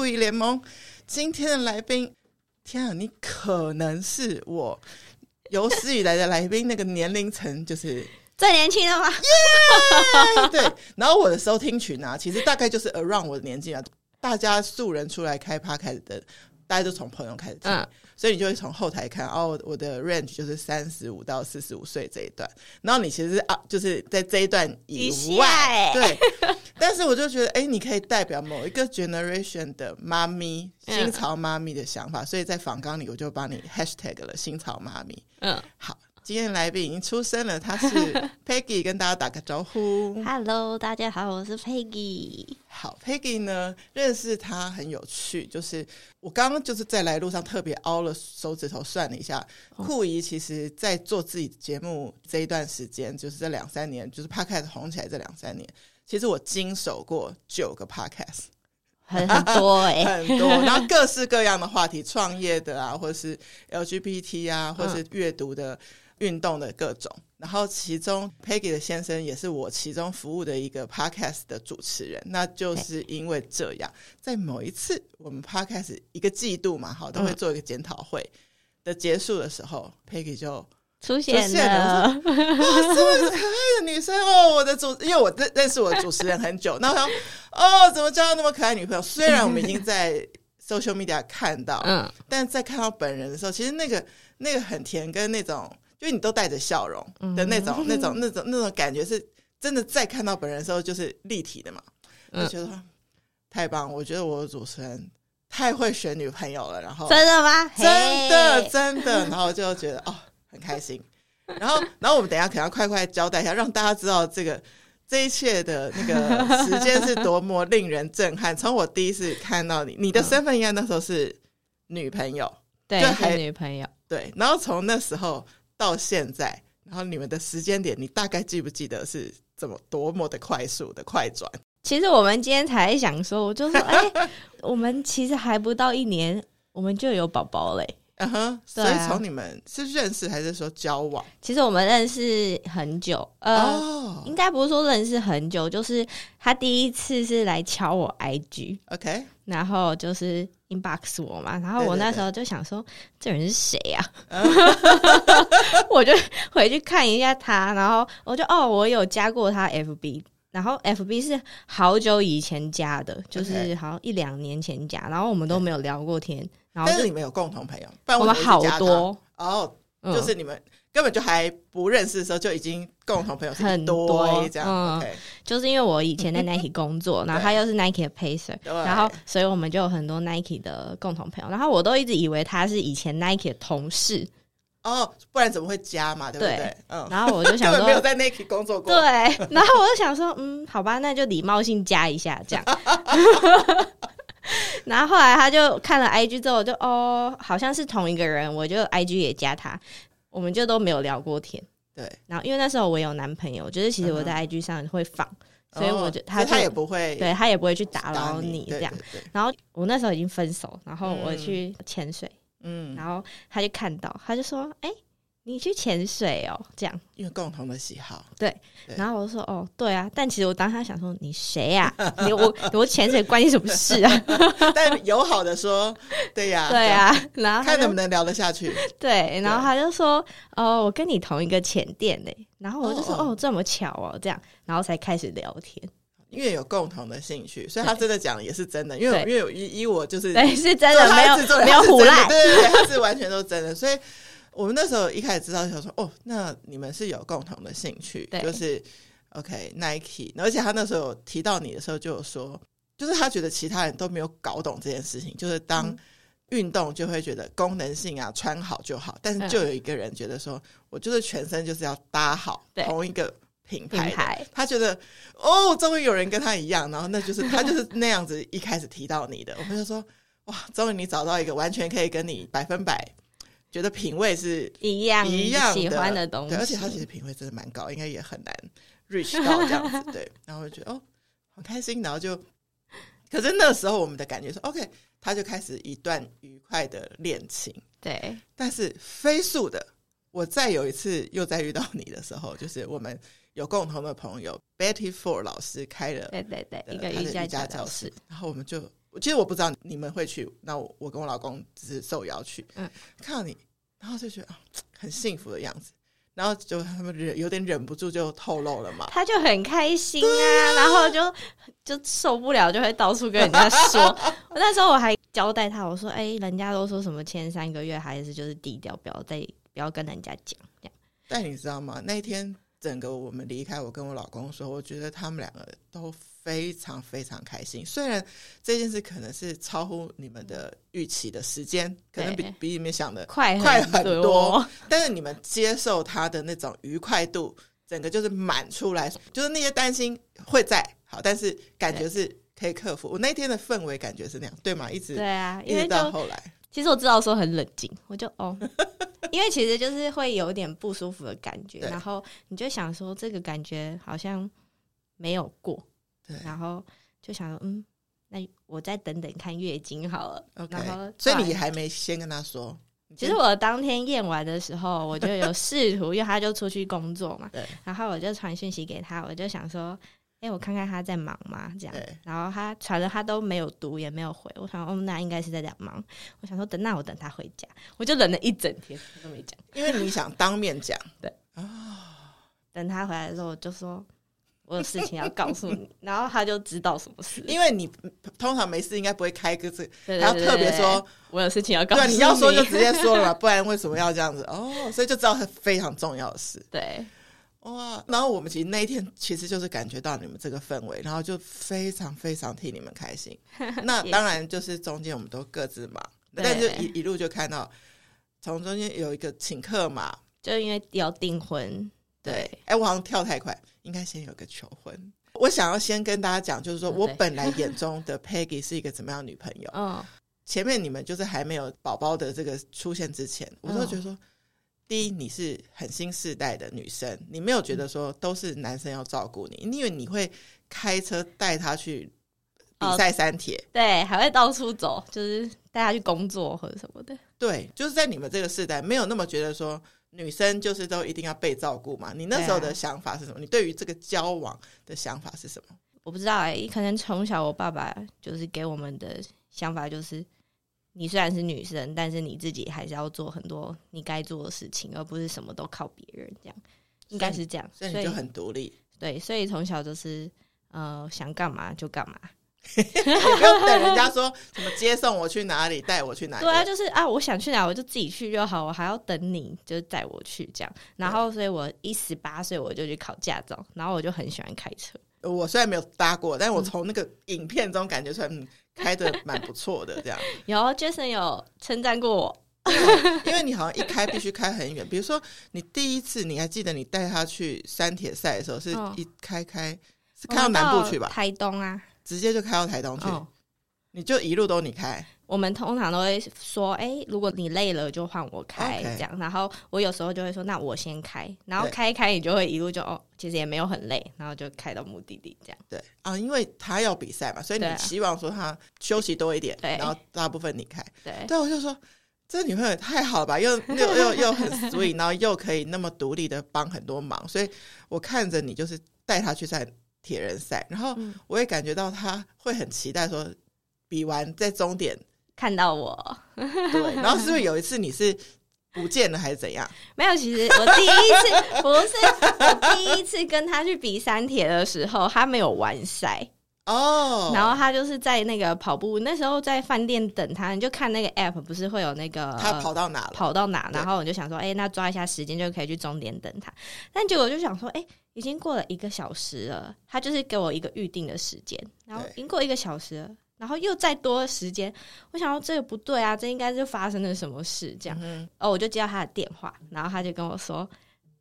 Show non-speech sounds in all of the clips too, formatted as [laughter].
嗨嗨嗨嗨！欢迎回到酷姨联盟。今天的来宾，天啊，你可能是我有史以来的来宾，那个年龄层就是 [laughs] 最年轻的吗？耶！对，然后我的收听群啊，其实大概就是 around 我的年纪啊，大家素人出来开趴开始的，大家都从朋友开始听。嗯所以你就会从后台看，哦，我的 range 就是三十五到四十五岁这一段，然后你其实啊，就是在这一段以外，对。但是我就觉得，哎，你可以代表某一个 generation 的妈咪，新潮妈咪的想法，嗯、所以在访纲里我就帮你 hashtag 了新潮妈咪。嗯，好。今天来宾已经出生了，他是 [laughs] Peggy，跟大家打个招呼。Hello，大家好，我是 Peggy。好，Peggy 呢，认识他很有趣，就是我刚刚就是在来路上特别凹了手指头算了一下，酷姨其实在做自己节目这一段时间，就是这两三年，就是 Podcast 红起来这两三年，其实我经手过九个 Podcast，很很多哎、欸，[laughs] 很多，然后各式各样的话题，创业的啊，或者是 LGBT 啊，或是阅读的。嗯运动的各种，然后其中 Peggy 的先生也是我其中服务的一个 Podcast 的主持人，那就是因为这样，在某一次我们 Podcast 一个季度嘛，好都会做一个检讨会的结束的时候，嗯，Peggy 就出现了，哇，这么可爱的女生哦，我的主，因为我认认识我的主持人很久，那我想哦，怎么交到那么可爱女朋友？虽然我们已经在 Social Media 看到，[laughs] 嗯，但在看到本人的时候，其实那个那个很甜，跟那种。就你都带着笑容的那种、嗯、那种、那种、那种感觉，是真的。再看到本人的时候，就是立体的嘛。我觉得太棒，我觉得我的主持人太会选女朋友了。然后真的吗？真的真的。[laughs] 然后就觉得哦，很开心。然后，然后我们等一下可能要快快交代一下，让大家知道这个这一切的那个时间是多么令人震撼。从我第一次看到你，你的身份应该那时候是女朋友，对，还是女朋友。对，然后从那时候。到现在，然后你们的时间点，你大概记不记得是怎么多么的快速的快转？其实我们今天才想说，我就说，哎，我们其实还不到一年，我们就有宝宝嘞。嗯哼，所以从你们是认识还是说交往？其实我们认识很久，呃，哦、应该不是说认识很久，就是他第一次是来敲我 IG，OK，Okay 然后就是 inbox 我嘛，然后我那时候就想说，对对对，这人是谁呀？[laughs] 我就回去看一下他，然后我就哦，我有加过他 FB，然后 FB 是好久以前加的，就是好像一两年前加，然后我们都没有聊过天。然后但是你们有共同朋友，不然我们好多哦，就是你们根本就还不认识的时候就已经共同朋友很多这样。嗯，就是因为我以前在 Nike [laughs] 工作，然后他又是 Nike 的 Pacer，然后所以我们就有很多 Nike 的共同朋友。然后我都一直以为他是以前 Nike 的同事哦，不然怎么会加嘛？对不对？嗯。然后我就想说没有在 Nike 工作过，对。然后我就想说，嗯，好吧，那就礼貌性加一下这样。[laughs] [laughs] 然后后来他就看了 IG 之后，就哦，好像是同一个人，我就 IG 也加他，我们就都没有聊过天。对，然后因为那时候我有男朋友，就是其实我在 IG 上会放，所以我就他他也不会，对他也不会去打扰你这样。然后我那时候已经分手，然后我去潜水，嗯，然后他就看到，他就说，哎。你去潜水哦，这样，因为共同的喜好。对，对然后我就说，哦，对啊，但其实我当时想说，你谁呀？你我 [laughs] 我潜水关你什么事啊？[laughs] 但友好的说，对呀，对啊，然后看能不能聊得下去。[laughs] 对，然后他就说，哦，我跟你同一个潜店嘞，然后我就说，哦，这么巧哦，这样，然后才开始聊天，因为有共同的兴趣，所以他真的讲的也是真的，因为因为以以我就是对是真的，没有没有唬烂，对对对，他是完全都真的，所以。我们那时候一开始知道就说哦，那你们是有共同的兴趣，就是 OK Nike，而且他那时候提到你的时候就有说，就是他觉得其他人都没有搞懂这件事情，就是当运动就会觉得功能性啊穿好就好，但是就有一个人觉得说我就是全身就是要搭好同一个品牌，品牌。他觉得哦，终于有人跟他一样，然后那就是他就是那样子一开始提到你的，我们就说哇，终于你找到一个完全可以跟你百分百。觉得品味是一样一样喜欢的东西，而且他其实品味真的蛮高，应该也很难 reach 到这样子。对，然后我就觉得哦，好开心，然后就，可是那时候我们的感觉是 OK，他就开始一段愉快的恋情。对，但是飞速的，我再有一次又再遇到你的时候，就是我们有共同的朋友 Betty Ford 老师开了，对对对，一个瑜伽教室。然后我们就，其实我不知道你们会去，那我我跟我老公只是受邀去，嗯，看到你，然后就觉得啊，很幸福的样子。然后就他们忍有点忍不住就透露了嘛，他就很开心啊，啊然后就就受不了，就会到处跟人家说。[laughs] 我那时候我还交代他，我说：“哎，人家都说什么前三个月还是就是低调，不要再不要跟人家讲这样。”但你知道吗？那一天整个我们离开，我跟我老公说，我觉得他们两个都。非常非常开心，虽然这件事可能是超乎你们的预期的时间，可能比比你们想的快快很多，但是你们接受他的那种愉快度，整个就是满出来，就是那些担心会在好，但是感觉是可以克服。我那天的氛围感觉是那样，对吗？一直对啊，一直到后来，其实我知道说很冷静，我就哦，因为其实就是会有点不舒服的感觉，然后你就想说这个感觉好像没有过。然后就想说，嗯，那我再等等看月经好了。然后，所以你还没先跟他说。其实我当天验完的时候，我就有试图，因为他就出去工作嘛。对。然后我就传讯息给他，我就想说，哎，我看看他在忙吗？这样。对。然后他传了，他都没有读，也没有回。我想，哦，那应该是在这忙。我想说，等那我等他回家，我就忍了一整天都没讲，因为你想当面讲。[laughs] 对。哦。等他回来的时候，我就说。我有事情要告诉你，[laughs] 然后他就知道什么事。因为你通常没事应该不会开个字，然后特别说我有事情要告诉你。对，你要说就直接说了嘛，不然为什么要这样子？哦，所以就知道是非常重要的事。对，哇，然后我们其实那一天其实就是感觉到你们这个氛围，然后就非常非常替你们开心。[laughs] 那当然就是中间我们都各自忙，但就一一路就看到从中间有一个请客嘛，就因为要订婚。对，哎，我好像跳太快，应该先有个求婚。我想要先跟大家讲，就是说我本来眼中的 Peggy 是一个怎么样的女朋友？嗯，前面你们就是还没有宝宝的这个出现之前，我都觉得说，第一，你是很新世代的女生，你没有觉得说都是男生要照顾你，因为你会开车带他去比赛三铁，对，还会到处走，就是带他去工作或者什么的。对，就是在你们这个世代，没有那么觉得说。女生就是都一定要被照顾嘛？你那时候的想法是什么？啊、你对于这个交往的想法是什么？我不知道哎、欸，可能从小我爸爸就是给我们的想法就是，你虽然是女生，但是你自己还是要做很多你该做的事情，而不是什么都靠别人这样。应该是这样，所以你就很独立。对，所以从小就是呃，想干嘛就干嘛。[laughs] 也不用等人家说什么接送我去哪里，带我去哪里。对啊，就是啊，我想去哪我就自己去就好，我还要等你，就是带我去这样。然后，所以我一十八岁我就去考驾照，然后我就很喜欢开车。我虽然没有搭过，但是我从那个影片中感觉出来，嗯，开的蛮不错的。这样 [laughs] 有 Jason 有称赞过我，因为你好像一开必须开很远。比如说，你第一次你还记得你带他去山铁赛的时候，是一开开是开到南部去吧？台东啊。直接就开到台东去，哦、你就一路都你开。我们通常都会说，哎、欸，如果你累了就换我开。这样。然后我有时候就会说，那我先开，然后开一开，你就会一路就哦，其实也没有很累，然后就开到目的地这样。对。啊，因为他要比赛嘛，所以你希望说他休息多一点，对。然后大部分你开。对，对，我就说这女朋友也太好了吧，又 [laughs] 又又又很 sweet，然后又可以那么独立的帮很多忙，所以我看着你就是带他去赛。铁人赛，然后我也感觉到他会很期待说，比完在终点看到我。对，然后是不是有一次你是不见了还是怎样？[laughs] 没有，其实我第一次 [laughs] 不是我第一次跟他去比三铁的时候，他没有完赛哦。然后他就是在那个跑步，那时候在饭店等他，你就看那个 app 不是会有那个他跑到哪了，跑到哪，然后我就想说，哎，那抓一下时间就可以去终点等他。但结果就想说，哎。已经过了一个小时了，他就是给我一个预定的时间，然后已经过一个小时了，然后又再多时间，我想到这个不对啊，这应该是发生了什么事这样，嗯、哦，我就接到他的电话，然后他就跟我说。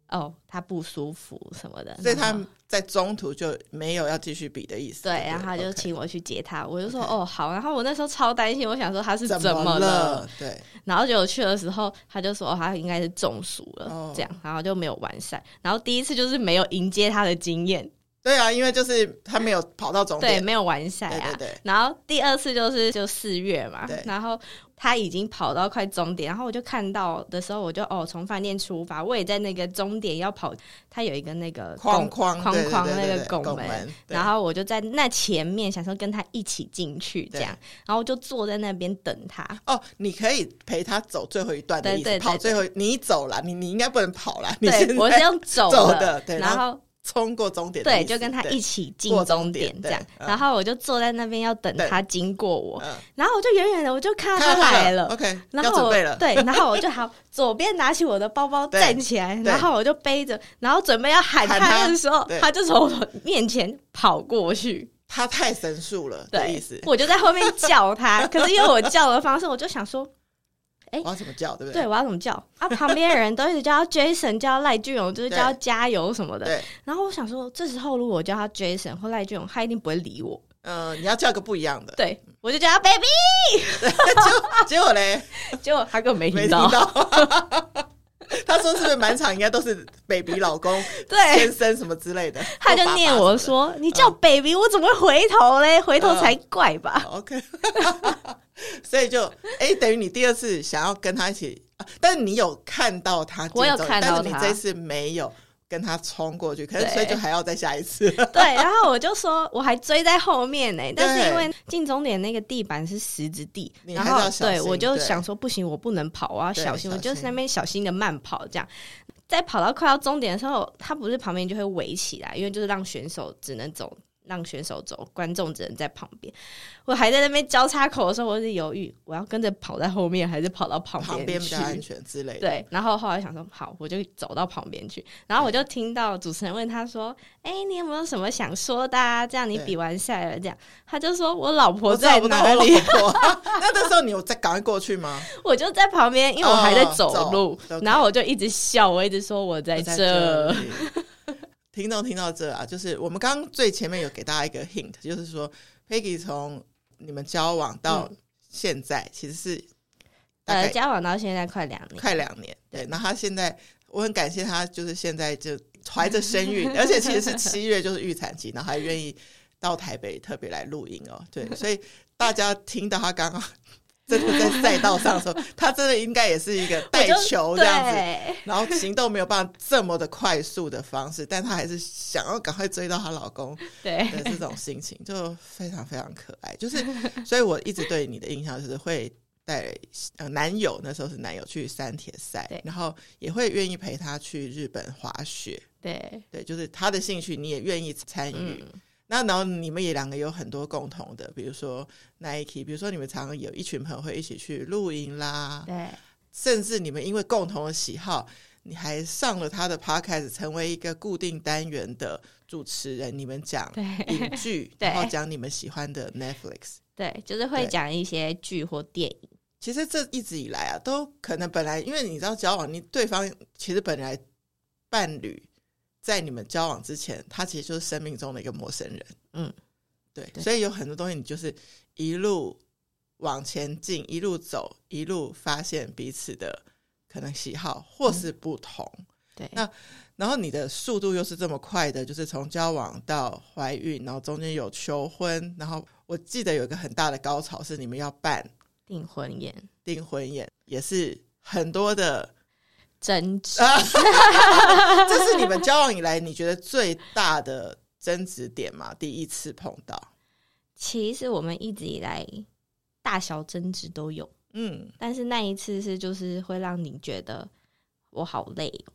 哦，他不舒服什么的，所以他在中途就没有要继续比的意思。对，然后他就请我去接他，我就说哦好，然后我那时候超担心，我想说他是怎么了？对，然后结果去的时候，他就说哦他应该是中暑了，这样，然后就没有完善。然后第一次就是没有迎接他的经验，对啊，因为就是他没有跑到终点，对，没有完赛啊。对对对。然后第二次就是就四月嘛，对。然后他已经跑到快终点，然后我就看到的时候，我就哦，从饭店出发，我也在那个终点要跑，他有一个那个框框框框那个拱门，然后我就在那前面想说跟他一起进去这样，然后就坐在那边等他。哦，你可以陪他走最后一段的意思，对对跑最后你走了，你你应该不能跑了，你对，我是用走的，走的，对，然后。冲过终点，对，就跟他一起进终点这样。然后我就坐在那边要等他经过我，然后我就远远的我就看到他来了，OK，然后我对，然后我就 [laughs] 好左边拿起我的包包站起来，然后我就背着，然后准备要喊他的时候，他就从我面前跑过去。他太神速了，的意思。[laughs] 我就在后面叫他，可是因为我叫的方式，我就想说。哎，我要怎么叫，对不对？对，我要怎么叫啊？旁边的人都一直叫他 Jason，叫赖俊勇，就是叫他加油什么的。对。然后我想说，这时候如果我叫他 Jason 或赖俊勇，他一定不会理我。嗯，你要叫个不一样的。对，我就叫他 Baby。[laughs] 结结果嘞？[laughs] 结果他根本没听到。他说是不是满场应该都是 Baby 老公、[laughs] 对先生什么之类的？他就念我说：“你叫 Baby，我怎么会回头嘞？回头才怪吧。” OK。[laughs] 所以就哎、欸，等于你第二次想要跟他一起，啊、但是你有看到他，我有看到他，但是你这次没有跟他冲过去，可是所以就还要再下一次。[laughs] 对，然后我就说我还追在后面呢，但是因为进终点那个地板是石子地，然后对我就想说不行，我不能跑，我要小心，我就是那边小心的慢跑，这样在跑到快要终点的时候，他不是旁边就会围起来，因为就是让选手只能走。让选手走，观众只能在旁边。我还在那边交叉口的时候，我是犹豫，我要跟着跑在后面，还是跑到旁边去？旁边比较安全之类的。对，然后后来想说，好，我就走到旁边去。然后我就听到主持人问他说：“哎、欸，你有没有什么想说的、啊？这样你比完赛了，这样。”他就说：“我老婆在哪里？” [laughs] 那那时候你有再赶快过去吗？我就在旁边，因为我还在走路，哦、然后我就一直笑，我一直说我在这。在听众听到这啊，就是我们刚刚最前面有给大家一个 hint，就是说 Peggy 从你们交往到现在，嗯、其实是呃交往到现在快两年，快两年。对，那他现在我很感谢他，就是现在就怀着身孕，[laughs] 而且其实是七月就是预产期，然后还愿意到台北特别来录音哦。对，所以大家听到他刚刚。真的在赛道上的时候，[laughs] 他真的应该也是一个带球这样子，然后行动没有办法这么的快速的方式，但她还是想要赶快追到她老公 [laughs] 对的这种心情，就非常非常可爱。就是，[laughs] 所以我一直对你的印象就是会带呃男友，那时候是男友去山铁赛，然后也会愿意陪他去日本滑雪。对对，就是他的兴趣你也愿意参与。嗯那然后你们也两个有很多共同的，比如说 Nike，比如说你们常常有一群朋友会一起去露营啦，对，甚至你们因为共同的喜好，你还上了他的 Podcast，成为一个固定单元的主持人。你们讲影剧，[laughs] 然后讲你们喜欢的 Netflix，对，就是会讲一些剧或电影。其实这一直以来啊，都可能本来因为你知道交往，你对方其实本来伴侣。在你们交往之前，他其实就是生命中的一个陌生人。嗯，对，对，所以有很多东西，你就是一路往前进，一路走，一路发现彼此的可能喜好或是不同。嗯、对，那然后你的速度又是这么快的，就是从交往到怀孕，然后中间有求婚，然后我记得有一个很大的高潮是你们要办订婚宴，订婚宴也是很多的。争执，[laughs] 这是你们交往以来你觉得最大的争执点吗？第一次碰到，其实我们一直以来大小争执都有，嗯，但是那一次是就是会让你觉得我好累哦，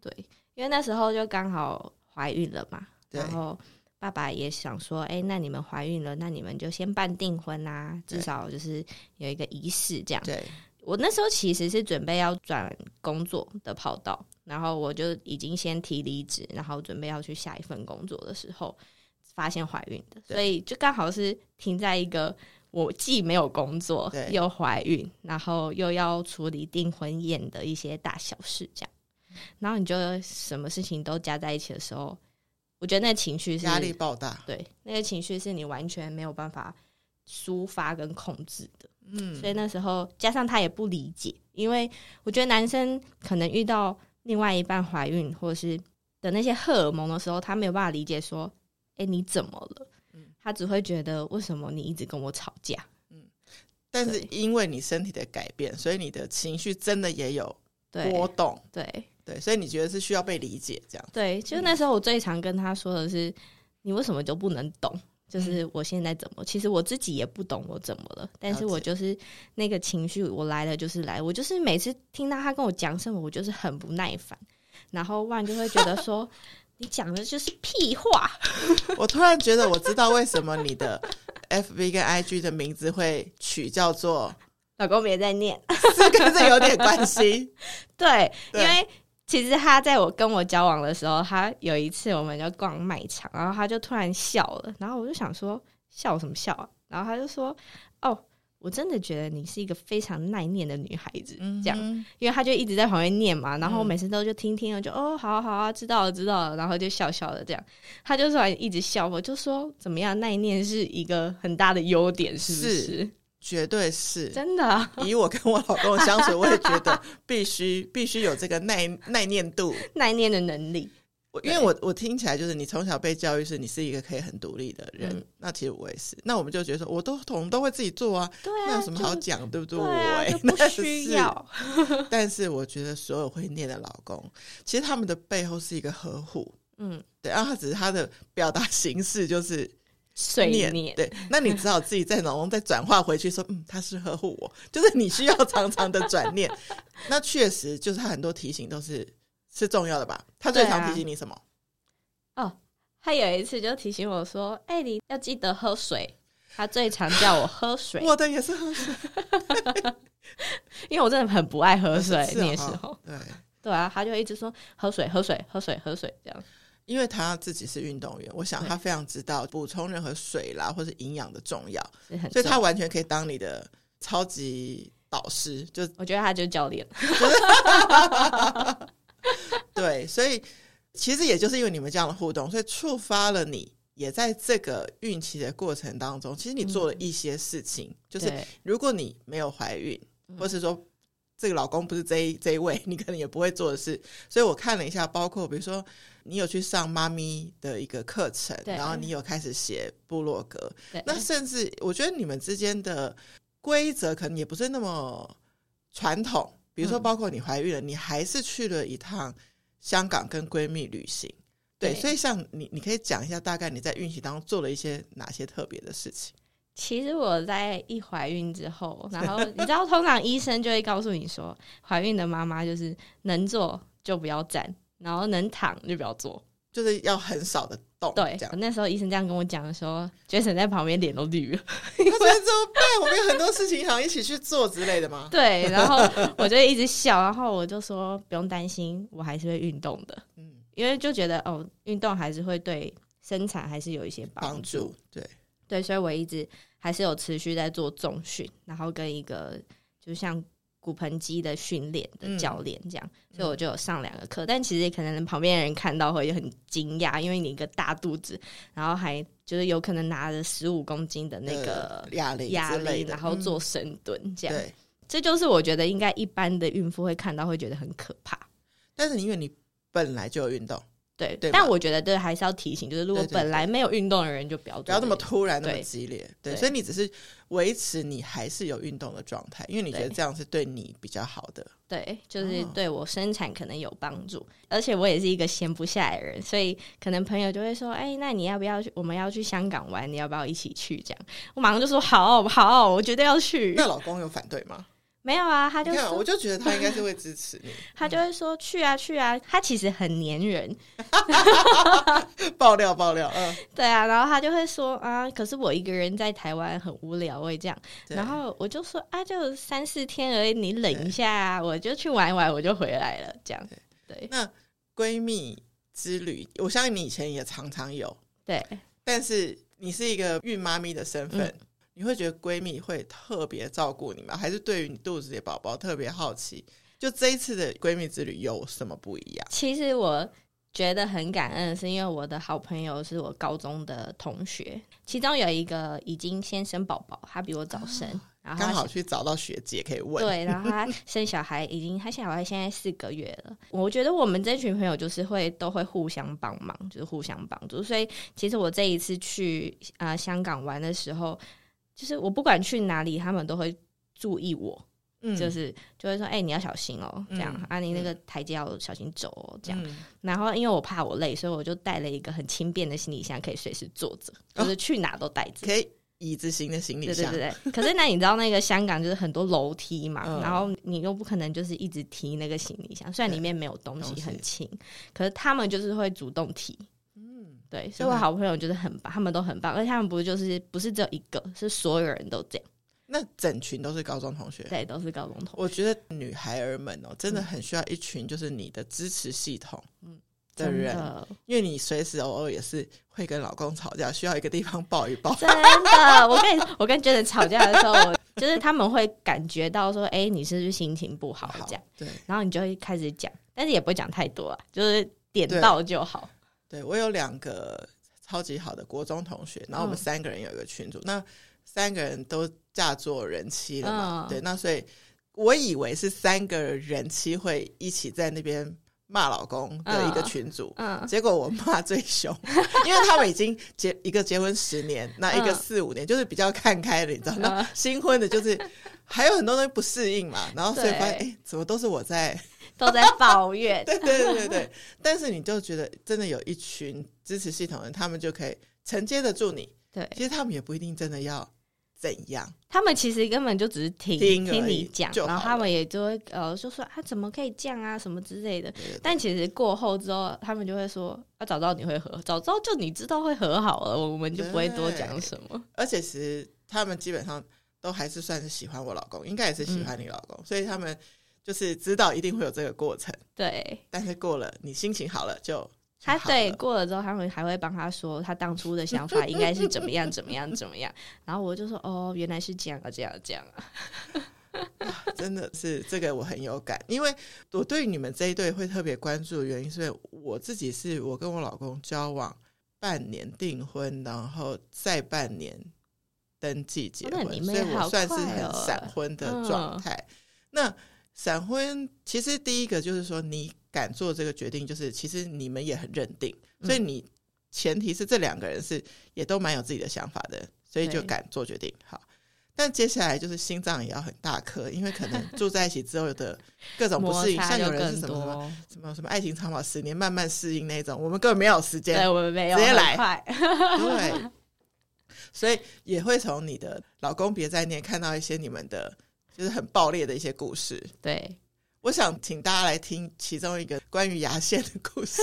对，因为那时候就刚好怀孕了嘛，然后爸爸也想说，哎，那你们怀孕了，那你们就先办订婚啊，至少就是有一个仪式这样，对。我那时候其实是准备要转工作的跑道，然后我就已经先提离职，然后准备要去下一份工作的时候，发现怀孕的，所以就刚好是停在一个我既没有工作，又怀孕，然后又要处理订婚宴的一些大小事，这样，然后你就什么事情都加在一起的时候，我觉得那情绪是压力爆大，对，那个情绪是你完全没有办法抒发跟控制的。嗯，所以那时候加上他也不理解，因为我觉得男生可能遇到另外一半怀孕或者是的那些荷尔蒙的时候，他没有办法理解说，哎，你怎么了？嗯，他只会觉得为什么你一直跟我吵架？嗯，但是因为你身体的改变，所以你的情绪真的也有波动。对对，对，所以你觉得是需要被理解这样？对，就那时候我最常跟他说的是，你为什么就不能懂？就是我现在怎么？其实我自己也不懂我怎么了，但是我就是那个情绪，我来了就是来，我就是每次听到他跟我讲什么，我就是很不耐烦，然后万就会觉得说 [laughs] 你讲的就是屁话。[laughs] 我突然觉得我知道为什么你的 FB 跟 IG 的名字会取叫做老公别再念，是跟这有点关系。[laughs] 对，对，因为。其实他在我跟我交往的时候，他有一次我们就逛卖场，然后他就突然笑了，然后我就想说笑什么笑啊？然后他就说：“哦，我真的觉得你是一个非常耐念的女孩子。”这样，嗯，因为他就一直在旁边念嘛，然后我每次都就听听了，就哦，好好啊，知道了知道了，然后就笑笑的这样。他就突然一直笑，我就说怎么样，耐念是一个很大的优点，是不是？是绝对是真的啊。以我跟我老公的相处，我也觉得必须必须有这个耐耐念度、[laughs] 耐念的能力。因为我我听起来就是你从小被教育是你是一个可以很独立的人，嗯，那其实我也是。那我们就觉得说，我都我们都会自己做啊，对啊，那有什么好讲，对不对？对啊，不需要。但是我觉得所有会念的老公，其实他们的背后是一个呵护，嗯，对，然后他只是他的表达形式就是。碎念，对，那你只好自己在脑中再转化回去，说，嗯，他是呵护我，就是你需要常常的转念。[laughs] 那确实就是他很多提醒都是是重要的吧？他最常提醒你什么？啊、哦，他有一次就提醒我说：“哎、欸，你要记得喝水。”他最常叫我喝水，[laughs] 我的也是喝水，[laughs] 因为我真的很不爱喝水。那时候，对对啊，他就一直说喝水，喝水，喝水，喝水这样。因为他自己是运动员，我想他非常知道补充任何水啦或是营养的重要，所以他完全可以当你的超级导师。就我觉得他就是教练。[laughs] 对，所以其实也就是因为你们这样的互动，所以触发了你也在这个孕期的过程当中，其实你做了一些事情，嗯、就是如果你没有怀孕，或是说这个老公不是这一这一位，[laughs] 你可能也不会做的事。所以我看了一下，包括比如说。你有去上妈咪的一个课程，然后你有开始写部落格，那甚至我觉得你们之间的规则可能也不是那么传统。比如说，包括你怀孕了，嗯，你还是去了一趟香港跟闺蜜旅行，对。对，所以像你，你可以讲一下大概你在孕期当中做了一些哪些特别的事情？其实我在一怀孕之后，然后 [laughs] 你知道，通常医生就会告诉你说，怀孕的妈妈就是能坐就不要站。然后能躺就不要坐，就是要很少的动。对，那时候医生这样跟我讲的时候，Jason 在旁边脸都绿了。他说：“怎么办？我们有很多事情想一起去做之类的吗？” [laughs] 对，然后我就一直笑，然后我就说：“不用担心，我还是会运动的。”嗯，因为就觉得哦，运动还是会对生产还是有一些帮助。帮助。对对，所以我一直还是有持续在做重训，然后跟一个就像。骨盆肌的训练的教练这样、嗯，所以我就有上两个课、嗯。但其实可能旁边的人看到会很惊讶，因为你一个大肚子，然后还就是有可能拿着十五公斤的那个哑铃，哑铃，然后做深蹲这样、嗯。这就是我觉得应该一般的孕妇会看到会觉得很可怕。但是因为你本来就有运动。对，对，但我觉得这还是要提醒，就是如果本来没有运动的人，就不要做，不要那么突然，那么激烈。对，对，所以你只是维持你还是有运动的状态，因为你觉得这样是对你比较好的。对，就是对我生产可能有帮助，而且我也是一个闲不下来的人，所以可能朋友就会说：“哎，那你要不要去？我们要去香港玩，你要不要一起去？”这样，我马上就说：“好好，我绝对要去。”那老公有反对吗？没有啊，他就说，我就觉得他应该是会支持你。[laughs] 他就会说去啊去啊，他其实很黏人。[laughs] 爆料爆料，嗯，对啊，然后他就会说啊，可是我一个人在台湾很无聊，会这样。然后我就说啊，就三四天而已，你冷一下啊，我就去玩一玩，我就回来了，这样。对，那闺蜜之旅，我相信你以前也常常有。对，但是你是一个孕妈咪的身份。嗯你会觉得闺蜜会特别照顾你吗？还是对于你肚子里的宝宝特别好奇？就这一次的闺蜜之旅有什么不一样？其实我觉得很感恩，是因为我的好朋友是我高中的同学，其中有一个已经先生宝宝，他比我早生，啊、然后刚好去找到学姐可以问。对，然后他 [laughs] 生小孩已经，他小孩现在四个月了。我觉得我们这群朋友就是会都会互相帮忙，就是互相帮助。所以其实我这一次去啊、呃、香港玩的时候，就是我不管去哪里，他们都会注意我。嗯、就是就会说，哎、欸，你要小心哦，这样、嗯、啊，你那个台阶要小心走哦，这样。嗯、然后，因为我怕我累，所以我就带了一个很轻便的行李箱，可以随时坐着，就是去哪都带着。可以椅子型的行李箱。对对对。可是那你知道那个香港就是很多楼梯嘛，嗯、然后你又不可能就是一直提那个行李箱，虽然里面没有东西，很轻，可是他们就是会主动提。嗯，对，所以我好朋友就是很棒，他们都很棒，而且他们不是就是不是只有一个，是所有人都这样。那整群都是高中同学，对，都是高中同学。我觉得女孩儿们哦，真的很需要一群就是你的支持系统，嗯，的人，的因为你随时偶尔也是会跟老公吵架，需要一个地方抱一抱。[laughs] 真的，我跟你我跟 Jaden 吵架的时候，我就是他们会感觉到说，哎、欸，你是不是心情不好？这样，对，然后你就会开始讲，但是也不会讲太多啊，就是点到就好。对，我有两个超级好的国中同学，然后我们三个人有一个群组，嗯、那三个人都。嫁做人妻了嘛？嗯、对，那所以我以为是三个人妻会一起在那边骂老公的一个群组，嗯嗯、结果我骂最凶，[laughs] 因为他们已经结一个结婚十年，那一个四五年，就是比较看开了，你知道？那新婚的就是还有很多东西不适应嘛，然后所以发现，哎对，怎么都是我在都在抱怨？[laughs] 对对对对对。但是你就觉得真的有一群支持系统的人，他们就可以承接得住你。对，其实他们也不一定真的要。怎样？他们其实根本就只是听听，听你讲，然后他们也就会呃，就说啊，怎么可以这样啊，什么之类的。但其实过后之后，他们就会说啊，早知道你会和，早知道就你知道会和好了，我们就不会多讲什么。而且其实他们基本上都还是算是喜欢我老公，应该也是喜欢你老公，嗯、所以他们就是知道一定会有这个过程。对，但是过了，你心情好了就。他对过了之后，他们还会帮他说他当初的想法应该是怎么样怎么样怎么样，然后我就说哦，原来是这样啊这样这样啊，[laughs] 真的是这个我很有感，因为我对你们这一对会特别关注的原因，是因为我自己是我跟我老公交往半年订婚，然后再半年登记结婚，哦、所以我算是很闪婚的状态。嗯、那闪婚其实第一个就是说你。敢做这个决定，就是其实你们也很认定，所以你前提是这两个人是也都蛮有自己的想法的，所以就敢做决定。好，但接下来就是心脏也要很大颗，因为可能住在一起之后的各种不适应，像有人是什么什么什么什么爱情长跑十年慢慢适应那种，我们根本没有时间，对，我们没有直接来，对，所以也会从你的老公别再念看到一些你们的就是很爆裂的一些故事，对。我想请大家来听其中一个关于牙线的故事。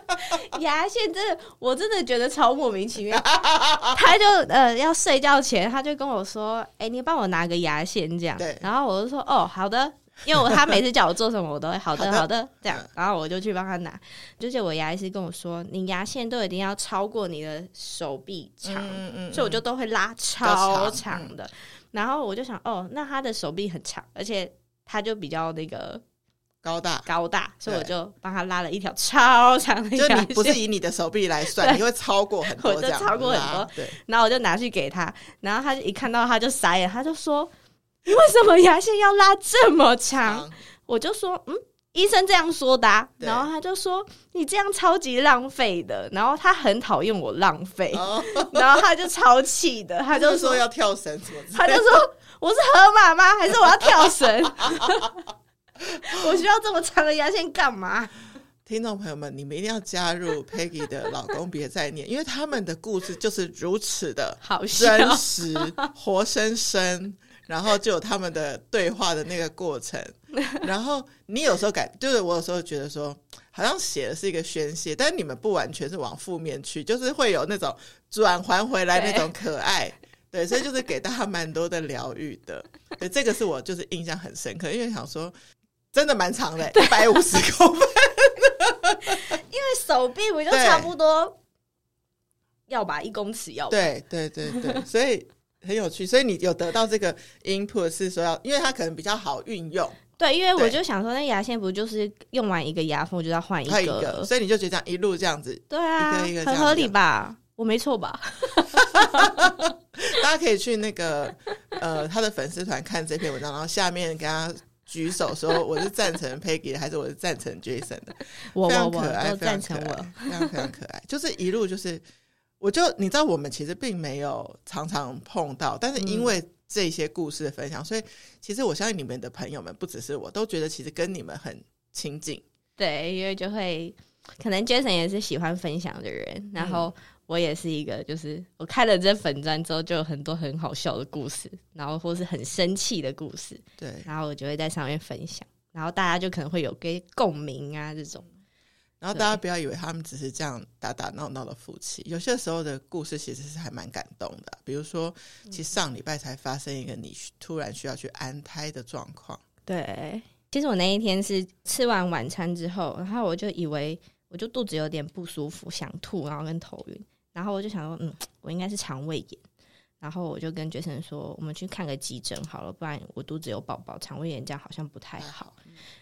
[laughs] 牙线真的，我真的觉得超莫名其妙。他就呃要睡觉前，他就跟我说：“哎、欸，你帮我拿个牙线这样。对”然后我就说：“哦，好的。”因为我他每次叫我做什么，我都会好的好的这样。然后我就去帮他拿。就是我牙医师跟我说：“你牙线都一定要超过你的手臂长。嗯”嗯嗯。所以我就都会拉超长的。然后我就想：“哦，那他的手臂很长，而且。”他就比较那个高大高大，所以我就帮他拉了一条超长的。就你不是以你的手臂来 [laughs] 算，对你会超过很 [laughs] 多，我就超过很多。对，然后我就拿去给他，然后他就一看到他就傻眼，他就说：“ [laughs] 你为什么牙线要拉这么长？”长我就说：“嗯，医生这样说的啊。”然后他就说：“你这样超级浪费的。”然后他很讨厌我浪费，哦、[laughs] 然后他就超气的，[laughs] 他就说，要跳绳什么？他就说。我是河马吗？[laughs] 还是我要跳绳？我需要这么长的牙线干嘛？听众朋友们，你们一定要加入 Peggy 的老公别再念，因为他们的故事就是如此的好真实、活生生，然后就有他们的对话的那个过程。[laughs] 然后你有时候感，就是我有时候觉得说，好像写的是一个宣泄，但你们不完全是往负面去，就是会有那种转还回来那种可爱。对，所以就是给大家蛮多的疗愈的，对，这个是我就是印象很深刻，因为想说真的蛮长的，一百五十公分，[laughs] 因为手臂不就差不多要把一公尺要对对对对，所以很有趣，所以你有得到这个 input 是说要，因为它可能比较好运用，对，因为我就想说，那牙线不就是用完一个牙缝就要换一个，所以你就觉得这样一路这样子，对啊，一个一个很合理吧？我没错吧？[laughs] 大家可以去那个呃他的粉丝团看这篇文章，然后下面给他举手说我是赞成 Peggy 的，还是我是赞成 Jason 的？我非常可爱，我非常可爱，非常非常可爱，就是一路就是，我就你知道，我们其实并没有常常碰到，但是因为。这些故事的分享，所以其实我相信你们的朋友们不只是我，都觉得其实跟你们很亲近。对，因为就会可能 Jason 也是喜欢分享的人，然后我也是一个，就是我开了这粉专之后，就有很多很好笑的故事，然后或是很生气的故事，对，然后我就会在上面分享，然后大家就可能会有跟共鸣啊这种。然后大家不要以为他们只是这样打打闹闹的夫妻，有些时候的故事其实是还蛮感动的。比如说，其实上礼拜才发生一个你突然需要去安胎的状况。对，其实我那一天是吃完晚餐之后，然后我就以为我就肚子有点不舒服，想吐，然后跟头晕，然后我就想说，嗯，我应该是肠胃炎，然后我就跟 Jason 说，我们去看个急诊好了，不然我肚子有宝宝，肠胃炎这样好像不太好。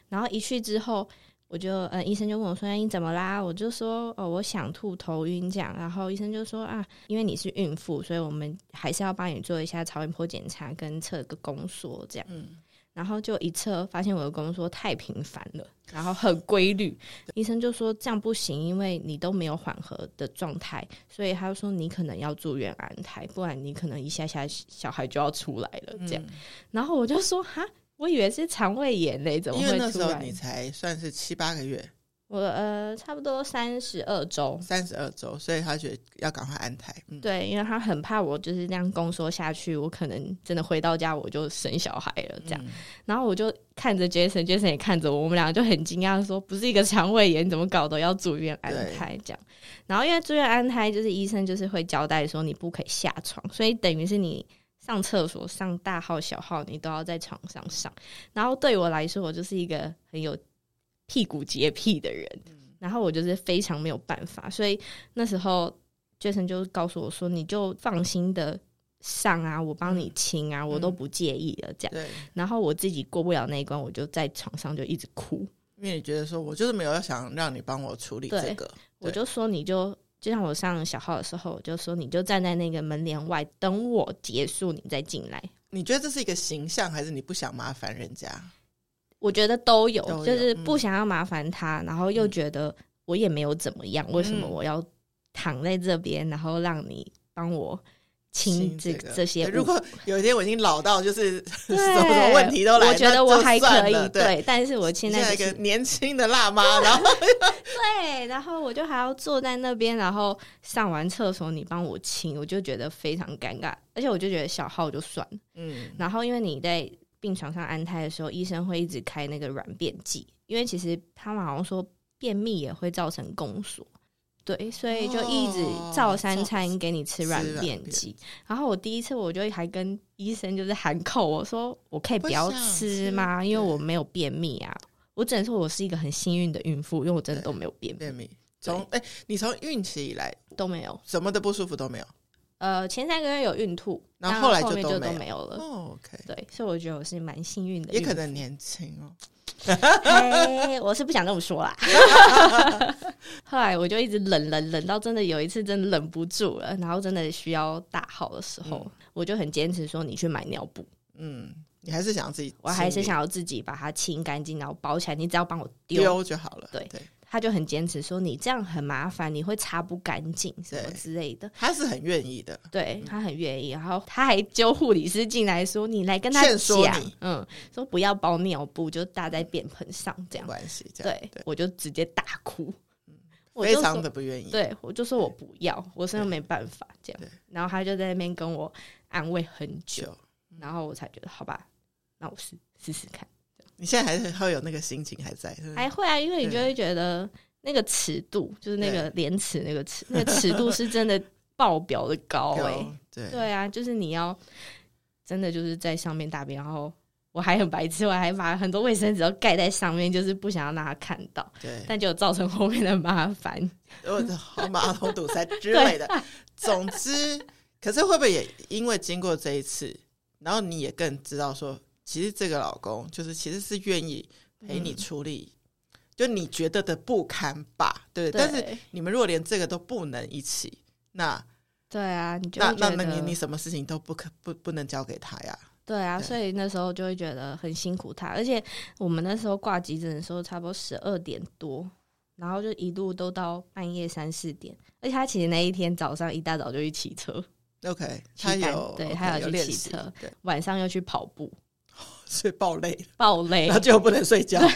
然后一去之后。我就呃，医生就问我说：“你怎么啦？”我就说：“哦，我想吐、头晕这样。”然后医生就说：“啊，因为你是孕妇，所以我们还是要帮你做一下超音波检查跟测个宫缩这样。嗯”然后就一测发现我的宫缩太频繁了，然后很规律。医生就说这样不行，因为你都没有缓和的状态，所以他就说你可能要住院安胎，不然你可能一下下小孩就要出来了这样。嗯、然后我就说：“哈。”我以为是肠胃炎嘞，怎么会？因为那时候你才算是七八个月，我呃差不多三十二周，三十二周，所以他觉得要赶快安胎。嗯、对，因为他很怕我就是这样宫缩下去，我可能真的回到家我就生小孩了这样。嗯、然后我就看着 Jason，Jason 也看着我，我们两个就很惊讶说：“不是一个肠胃炎，怎么搞的要住院安胎这样？”然后因为住院安胎，就是医生就是会交代说你不可以下床，所以等于是你。上厕所上大号小号，你都要在床上上。然后对我来说，我就是一个很有屁股洁癖的人，然后我就是非常没有办法。所以那时候 Jason 就告诉我说：“你就放心的上啊，我帮你清啊，我都不介意了。”这样。然后我自己过不了那一关，我就在床上就一直哭，因为你觉得说我就是没有想让你帮我处理这个，我就说你就。就像我上小号的时候，我就说你就站在那个门帘外等我结束，你再进来。你觉得这是一个形象，还是你不想麻烦人家？我觉得都有，都有就是不想要麻烦他，嗯、然后又觉得我也没有怎么样，嗯、为什么我要躺在这边，然后让你帮我？亲这这些，如果有一天我已经老到就是 [laughs] 什么什么问题都来，我觉得我还可以。对，但是我现在一个年轻的辣妈，然后 [laughs] 对，然后我就还要坐在那边，然后上完厕所你帮我清，我就觉得非常尴尬。而且我就觉得小号就算了，嗯。然后因为你在病床上安胎的时候，医生会一直开那个软便剂，因为其实他们好像说便秘也会造成宫缩。对，所以就一直照三餐给你吃软便剂。然后我第一次我就还跟医生就是喊口，我说我可以不要吃吗？因为我没有便秘啊。我只能说我是一个很幸运的孕妇，因为我真的都没有便便秘。从哎，你从孕期以来都没有什么的不舒服都没有。呃，前三个月有孕吐，然后后来就都没有了。哦，OK，对，所以我觉得我是蛮幸运的，也可能年轻哦。嘿，我是不想这么说啦。[laughs] 后来我就一直忍忍忍到真的有一次真的忍不住了，然后真的需要大号的时候，嗯、我就很坚持说，你去买尿布。嗯，你还是想要自己，我还是想要自己把它清干净，然后包起来，你只要帮我丢就好了。对对。他就很坚持说，你这样很麻烦，你会擦不干净什么之类的。他是很愿意的，对，他很愿意。然后他还揪护理师进来说：“你来跟他讲，嗯，说不要包尿布，就搭在便盆上这样。”关系这样，对，我就直接大哭，非常的不愿意。对，我就说我不要，我真的没办法这样。然后他就在那边跟我安慰很久，然后我才觉得好吧，那我试试试看。你现在还是会有那个心情还在，还会啊，因为你就会觉得那个尺度，就是那个廉耻那个尺，[laughs] 那个尺度是真的爆表的高哎、欸，对。对啊，就是你要真的就是在上面大便，然后我还很白痴，我还把很多卫生纸都盖在上面，就是不想要让他看到，对，但就造成后面的麻烦，或者马桶堵塞之类的。[laughs] 总之，可是会不会也因为经过这一次，然后你也更知道说。其实这个老公就是其实是愿意陪你处理，嗯、就你觉得的不堪吧，对，对。但是你们如果连这个都不能一起，那对啊，你就那那那你你什么事情都不可不不能交给他呀？对啊，对，所以那时候就会觉得很辛苦他，而且我们那时候挂急诊的时候，差不多十二点多，然后就一路都到半夜三四点，而且他其实那一天早上一大早就去骑车，OK，他有对，他有去骑车，晚上又去跑步，[laughs] 所以爆累，爆累，然后就不能睡觉。[laughs]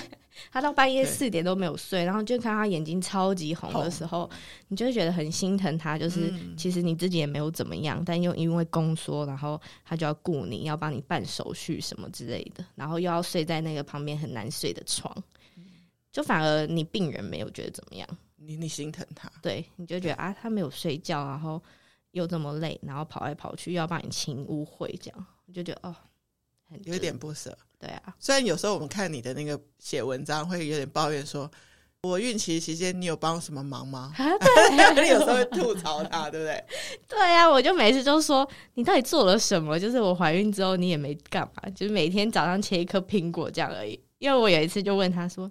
他到半夜四点都没有睡，然后就看他眼睛超级红的时候，你就会觉得很心疼他。就是其实你自己也没有怎么样，嗯、但又因为宫缩，然后他就要雇你，要帮你办手续什么之类的，然后又要睡在那个旁边很难睡的床，就反而你病人没有觉得怎么样。你你心疼他，对，你就觉得啊，他没有睡觉，然后又这么累，然后跑来跑去，又要帮你清污秽，这样你就觉得哦。有点不舍，对啊。虽然有时候我们看你的那个写文章，会有点抱怨说，我孕期期间你有帮什么忙吗？[laughs] 对，[laughs] 你有时候会吐槽他，对不对？[laughs] 对呀、啊，我就每次都说你到底做了什么？就是我怀孕之后你也没干嘛，就是每天早上切一颗苹果这样而已。因为我有一次就问他说，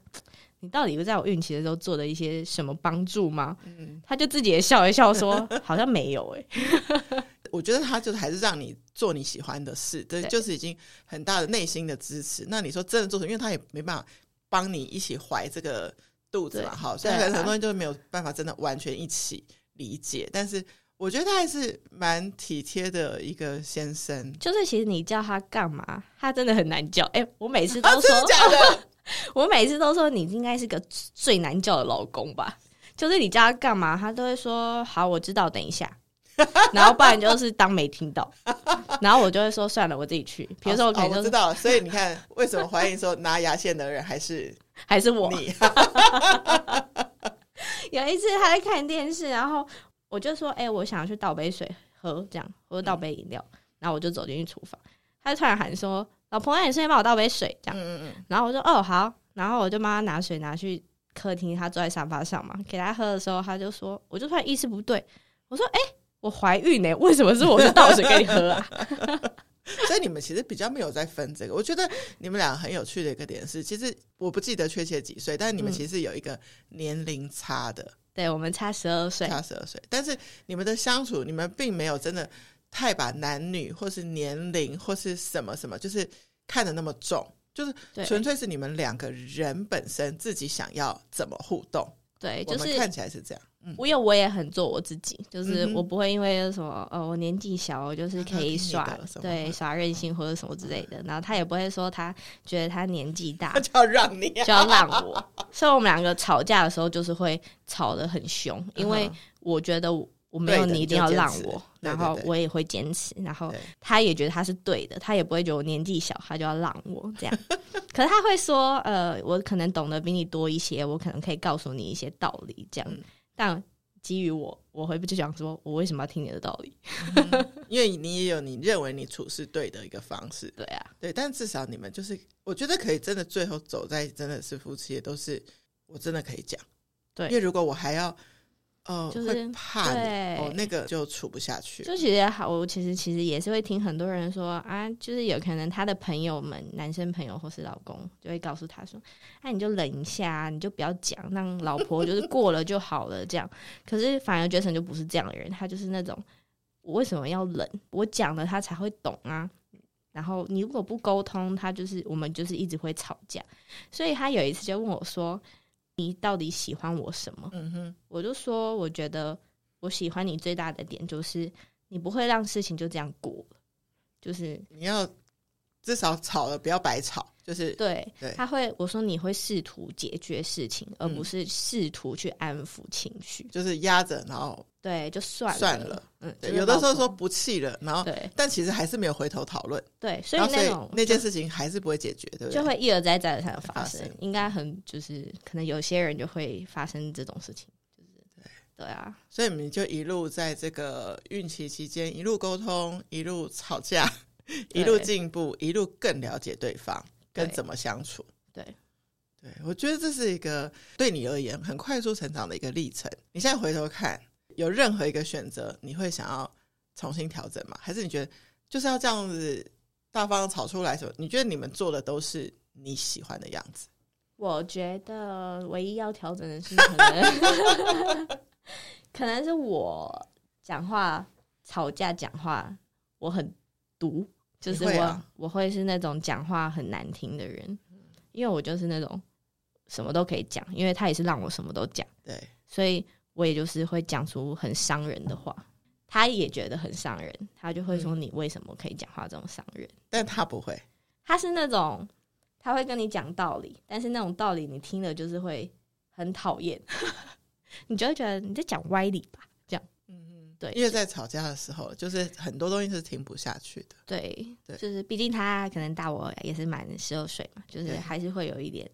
你到底在我孕期的时候做了一些什么帮助吗？嗯，他就自己也笑一笑说，好像没有哎、欸。我觉得他就是还是让你做你喜欢的事，这，就是已经很大的内心的支持。那你说真的做什么？因为他也没办法帮你一起怀这个肚子嘛，好，所以可能很多人就没有办法真的完全一起理解。但是我觉得他还是蛮体贴的一个先生。就是其实你叫他干嘛，他真的很难叫。哎、欸，我每次都说，啊、真的假的？[laughs] 我每次都说你应该是个最难叫的老公吧？就是你叫他干嘛，他都会说好，我知道，等一下。[laughs] 然后不然就是当没听到，然后我就会说算了，我自己去。比如说我可能、就是哦、我知道，所以你看为什么怀疑说拿牙线的人还是还是我？你 [laughs] 有一次他在看电视，然后我就说：“哎、欸，我想要去倒杯水喝，这样或者倒杯饮料。嗯”然后我就走进去厨房，他就突然喊说：“老婆，你顺便帮我倒杯水。”这样，嗯嗯嗯。然后我说：“哦，好。”然后我就帮他拿水拿去客厅，他坐在沙发上嘛，给他喝的时候，他就说：“我就突然意识不对，我说：‘哎、欸。’”我怀孕呢、欸，为什么是我是倒水给你喝啊？[laughs] [laughs] 所以你们其实比较没有在分这个。我觉得你们俩很有趣的一个点是，其实我不记得确切几岁，但是你们其实有一个年龄差的。嗯、对，我们差十二岁，差十二岁。但是你们的相处，你们并没有真的太把男女或是年龄或是什么什么，就是看得那么重，就是纯粹是你们两个人本身自己想要怎么互动。对，就是看起来是这样。嗯，因为我也很做我自己，就是我不会因为什么，呃，我年纪小，我就是可以耍，对，耍任性或者什么之类的。然后他也不会说他觉得他年纪大，就要让你，就要让我。所以我们两个吵架的时候，就是会吵得很凶，因为我觉得我没有你一定要让我，然后我也会坚持，然后他也觉得他是对的，他也不会觉得我年纪小，他就要让我这样。[laughs] 可是他会说，呃，我可能懂得比你多一些，我可能可以告诉你一些道理，这样。嗯、但基于我，我会不就想说，我为什么要听你的道理？嗯、因为你也有你认为你处事对的一个方式。对啊，对，但至少你们就是，我觉得可以真的最后走在真的是夫妻，也都是我真的可以讲。对，因为如果我还要。哦，就是怕你哦，那个就处不下去。就其实好，我其实其实也是会听很多人说啊，就是有可能他的朋友们，男生朋友或是老公，就会告诉他说，哎、啊，你就忍一下，你就不要讲，让老婆就是过了就好了这样。可是反而 Jason 就不是这样的人，他就是那种，我为什么要忍？我讲了他才会懂啊。然后你如果不沟通，他就是我们就是一直会吵架。所以他有一次就问我说。你到底喜欢我什么？嗯哼，我就说，我觉得我喜欢你最大的点就是你不会让事情就这样过，就是你要至少吵了不要白吵。就是对，对，他会我说你会试图解决事情，而不是试图去安抚情绪，就是压着，然后对，就算了。算了，嗯，对，有的时候说不气了，然后对，但其实还是没有回头讨论，对，所以那种那件事情还是不会解决，对不对？就会一而再再而三的发生，应该很就是可能有些人就会发生这种事情，就是对对啊，所以你就一路在这个孕期期间一路沟通，一路吵架，一路进步，一路更了解对方。跟怎么相处？对，对，我觉得这是一个对你而言很快速成长的一个历程。你现在回头看，有任何一个选择，你会想要重新调整吗？还是你觉得就是要这样子大方吵出来什么？你觉得你们做的都是你喜欢的样子？我觉得唯一要调整的是，可能 [laughs] 可能是我讲话吵架讲话我很毒，就是我、啊、我会是那种讲话很难听的人，因为我就是那种什么都可以讲，因为他也是让我什么都讲，对，所以我也就是会讲出很伤人的话。他也觉得很伤人，他就会说：“你为什么可以讲话这种伤人？”嗯，但他不会，他是那种他会跟你讲道理，但是那种道理你听了就是会很讨厌，[laughs] 你就会觉得你在讲歪理吧？对，因为在吵架的时候，就是很多东西是停不下去的。对，对，就是毕竟他可能大我也是满十二岁嘛，就是还是会有一点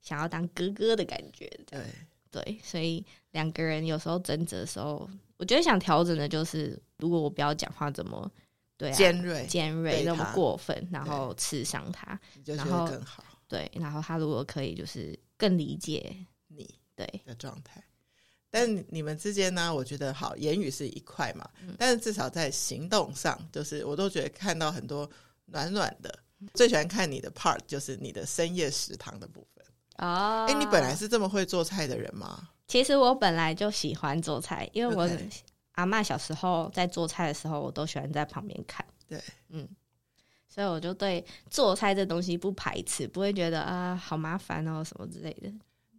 想要当哥哥的感觉。对，对，所以两个人有时候争执的时候。我觉得想调整的就是，如果我不要讲话这么对、啊、尖锐、尖锐那么过分，然后刺伤他，然后更好。对，然后他如果可以，就是更理解你对的状态。但你们之间呢？我觉得好，言语是一块嘛，嗯、但是至少在行动上，就是我都觉得看到很多暖暖的。最喜欢看你的 part 就是你的深夜食堂的部分啊！哎、哦，你本来是这么会做菜的人吗？其实我本来就喜欢做菜，因为我阿嬷小时候在做菜的时候，我都喜欢在旁边看。对，嗯，所以我就对做菜这东西不排斥，不会觉得啊好麻烦哦什么之类的。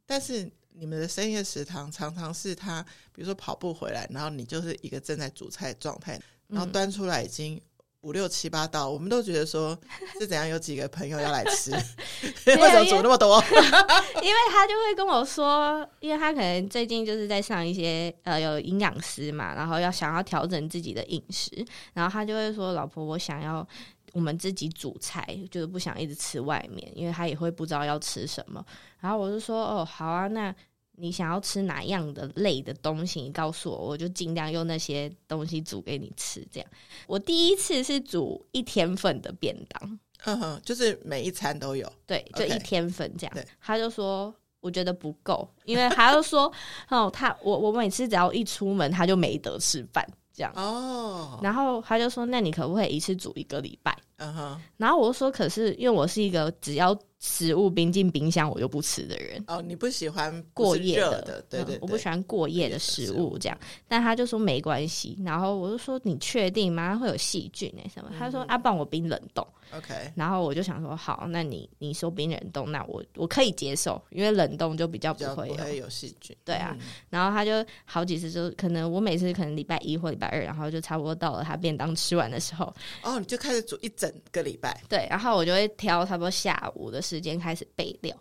但是你们的深夜食堂常常是他，比如说跑步回来，然后你就是一个正在煮菜的状态，然后端出来已经。五六七八道，我们都觉得说 [laughs] 是怎样？有几个朋友要来吃，[laughs] [laughs] 为什么煮那么多？因为他就会跟我说，因为他可能最近就是在上一些呃有营养师嘛，然后要想要调整自己的饮食，然后他就会说：“老婆，我想要我们自己煮菜，就是不想一直吃外面，因为他也会不知道要吃什么。”然后我就说：“哦，好啊，那。”你想要吃哪样的类的东西？你告诉我，我就尽量用那些东西煮给你吃。这样，我第一次是煮一天份的便当，嗯哼，就是每一餐都有，对，就一天份这样。他就说，我觉得不够，因为他就说，[laughs] 哦，他我我每次只要一出门，他就没得吃饭，这样哦。然后他就说，那你可不可以一次煮一个礼拜？嗯哼。然后我就说，可是因为我是一个只要。食物冰进冰箱我就不吃的人哦，你不喜欢过夜的，对对，對、嗯，我不喜欢过夜的食物这样。但他就说没关系，然后我就说，你确定吗？会有细菌哎什么？嗯、他说啊，帮我冰冷冻。OK，然后我就想说好，那你你说冰冷冻，那我我可以接受，因为冷冻就比较不会有细菌。对啊，嗯、然后他就好几次就可能我每次可能礼拜一或礼拜二，然后就差不多到了他便当吃完的时候，哦，你就开始煮一整个礼拜。对，然后我就会挑差不多下午的。时间开始备料，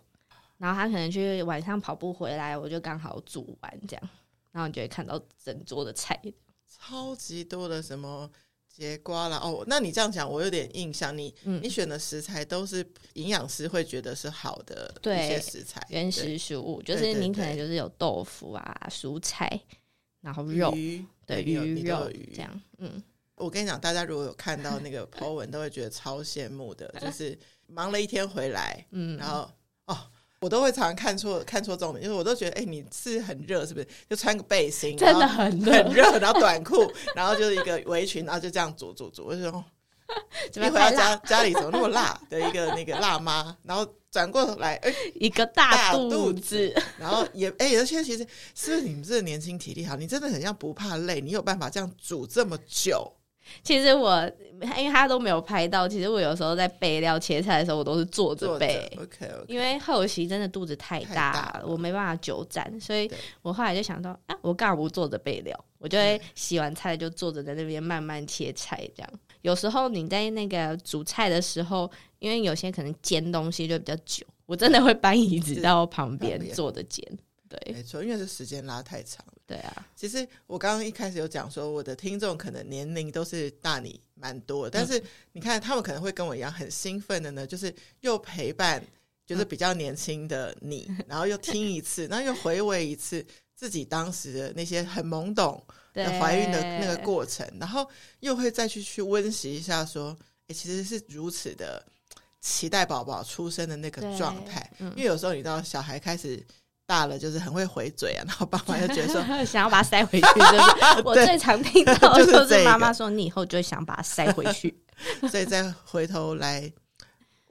然后他可能去晚上跑步回来，我就刚好煮完这样，然后你就会看到整桌的菜，超级多的什么节瓜啦。哦，那你这样讲，我有点印象，你、嗯、你选的食材都是营养师会觉得是好的一些食材，原始食物，就是你可能就是有豆腐啊、蔬菜，然后肉，鱼对鱼肉鱼。这样，嗯，我跟你讲，大家如果有看到那个 po 文，都会觉得超羡慕的，[laughs] 就是。忙了一天回来，嗯，然后哦，我都会常常看错看错重点，因为我都觉得，哎，你是很热是不是？就穿个 [laughs] 背心，真的很热很热，然后短裤，[laughs] 然后就是一个围裙，然后就这样煮煮煮。我就说，[laughs] 一回到家家里怎么那么辣的一个那个辣妈，然后转过来，哎，一个大肚子，然后也哎，而且其实是不是你们这个年轻体力好？你真的很像不怕累，你有办法这样煮这么久。其实我，因为他都没有拍到。其实我有时候在备料切菜的时候，我都是坐着备。OK OK。因为后期真的肚子太大，太大了，我没办法久站，所以我后来就想到，啊，我干嘛不坐着备料？我就会洗完菜就坐着在那边慢慢切菜。这样，有时候你在那个煮菜的时候，因为有些可能煎东西就比较久，我真的会搬椅子到旁边坐着煎。对，没错，因为这时间拉太长了。对啊，其实我刚刚一开始有讲说，我的听众可能年龄都是大你蛮多的，但是你看他们可能会跟我一样很兴奋的呢，就是又陪伴，就是比较年轻的你，[laughs] 然后又听一次，然后又回味一次自己当时的那些很懵懂的怀孕的那个过程，然后又会再去去温习一下，说，哎，其实是如此的期待宝宝出生的那个状态，因为有时候你知道小孩开始。大了就是很会回嘴啊，[laughs] 然后爸妈就觉得说 [laughs] 想要把它塞回去，就是 [laughs] 我最常听到就是妈妈说，你以后就会想把它塞回去。所以再回头来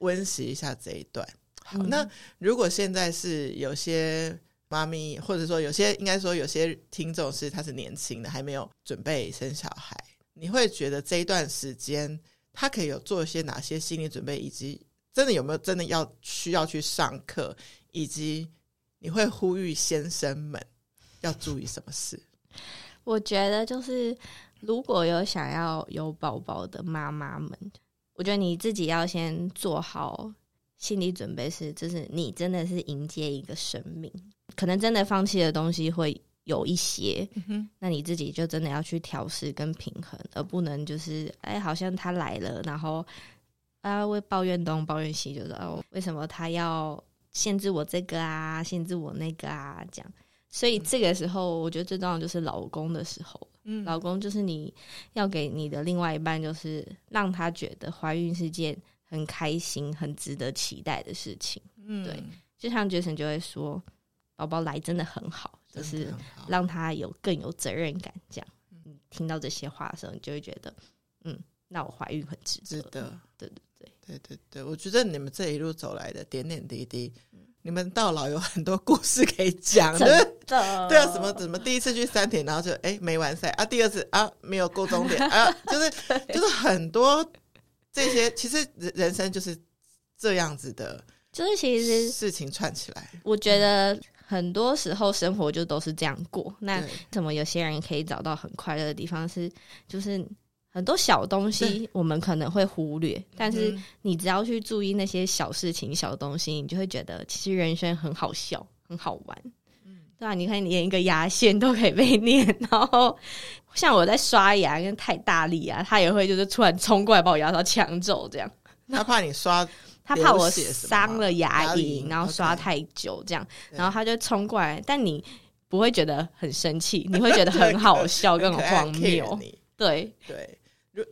温习一下这一段。好，那如果现在是有些妈咪，或者说有些应该说有些听众是他是年轻的，还没有准备生小孩，你会觉得这一段时间他可以有做一些哪些心理准备，以及真的有没有真的要需要去上课，以及你会呼吁先生们要注意什么事？我觉得就是，如果有想要有宝宝的妈妈们，我觉得你自己要先做好心理准备，是就是你真的是迎接一个生命，可能真的放弃的东西会有一些，嗯，那你自己就真的要去调试跟平衡，而不能就是哎，好像他来了，然后啊会抱怨东抱怨西，就是哦，为什么他要限制我这个啊，限制我那个啊，这样。所以这个时候，我觉得最重要的就是老公的时候。嗯，老公就是你要给你的另外一半，就是让他觉得怀孕是件很开心、很值得期待的事情。嗯，对，就像 Jason 就会说，宝宝来真的很好，就是让他有更有责任感。这样，嗯，听到这些话的时候，你就会觉得，嗯，那我怀孕很值得。值得。对对对对对对，我觉得你们这一路走来的点点滴滴。你们到老有很多故事可以讲，的对啊，什么什么第一次去三田，然后就哎没完赛啊，第二次啊没有过终点啊，就是 [laughs] 就是很多这些，其实人人生就是这样子的，就是其实事情串起来，我觉得很多时候生活就都是这样过。那怎么有些人可以找到很快乐的地方是就是。很多小东西我们可能会忽略，但是你只要去注意那些小事情、小东西，你就会觉得其实人生很好笑、很好玩。嗯，对啊，你看，连一个牙线都可以被念，[laughs] 然后像我在刷牙，因为太大力啊，他也会就是突然冲过来把我牙刷抢走，这样。[laughs] 他怕你刷，他怕我伤了牙龈，然后刷太久这样，然后他就冲过来，但你不会觉得很生气，你会觉得 [laughs] 很好笑、更荒谬。对对。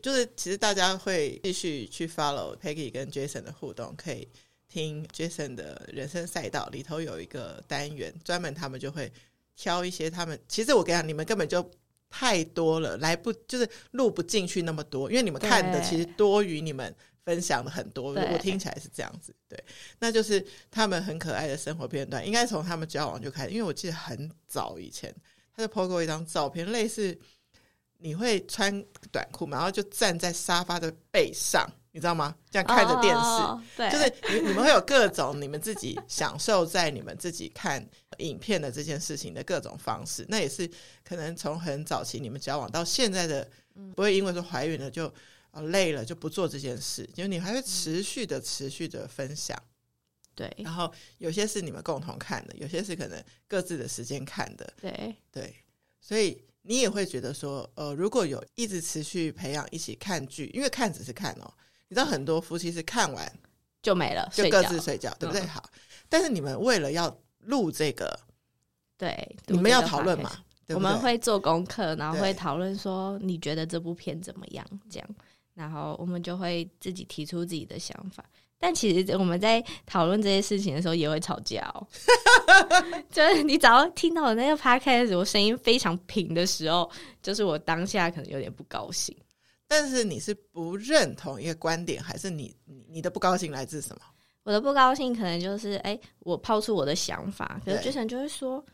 就是其实大家会继续去 follow Peggy 跟 Jason 的互动，可以听 Jason 的人生赛道里头有一个单元，专门他们就会挑一些他们。其实我跟你讲，你们根本就太多了，来不就是录不进去那么多，因为你们看的其实多于你们分享的很多。对我听起来是这样子，对，那就是他们很可爱的生活片段，应该从他们交往就开始，因为我记得很早以前他就 po 过一张照片，类似。你会穿短裤嘛？然后就站在沙发的背上，你知道吗？这样看着电视，oh, 对，就是你你们会有各种你们自己享受在你们自己看影片的这件事情的各种方式。那也是可能从很早期你们交往到现在的，不会因为说怀孕了就累了就不做这件事，就你还会持续的持续的分享。对，然后有些是你们共同看的，有些是可能各自的时间看的。对对，所以。你也会觉得说，呃，如果有一直持续培养一起看剧，因为看只是看哦，你知道很多夫妻是看完就没了，就各自睡觉，对不对？嗯、好，但是你们为了要录这个，对，你们要讨论嘛？对对我们会做功课，然后会讨论说你觉得这部片怎么样？这样，然后我们就会自己提出自己的想法。但其实我们在讨论这些事情的时候也会吵架哦，[laughs] 就是你只要听到我那个 podcast 我声音非常平的时候，就是我当下可能有点不高兴。但是你是不认同一个观点，还是你你的不高兴来自什么？我的不高兴可能就是，哎、欸，我抛出我的想法，可是 Jason 就会说，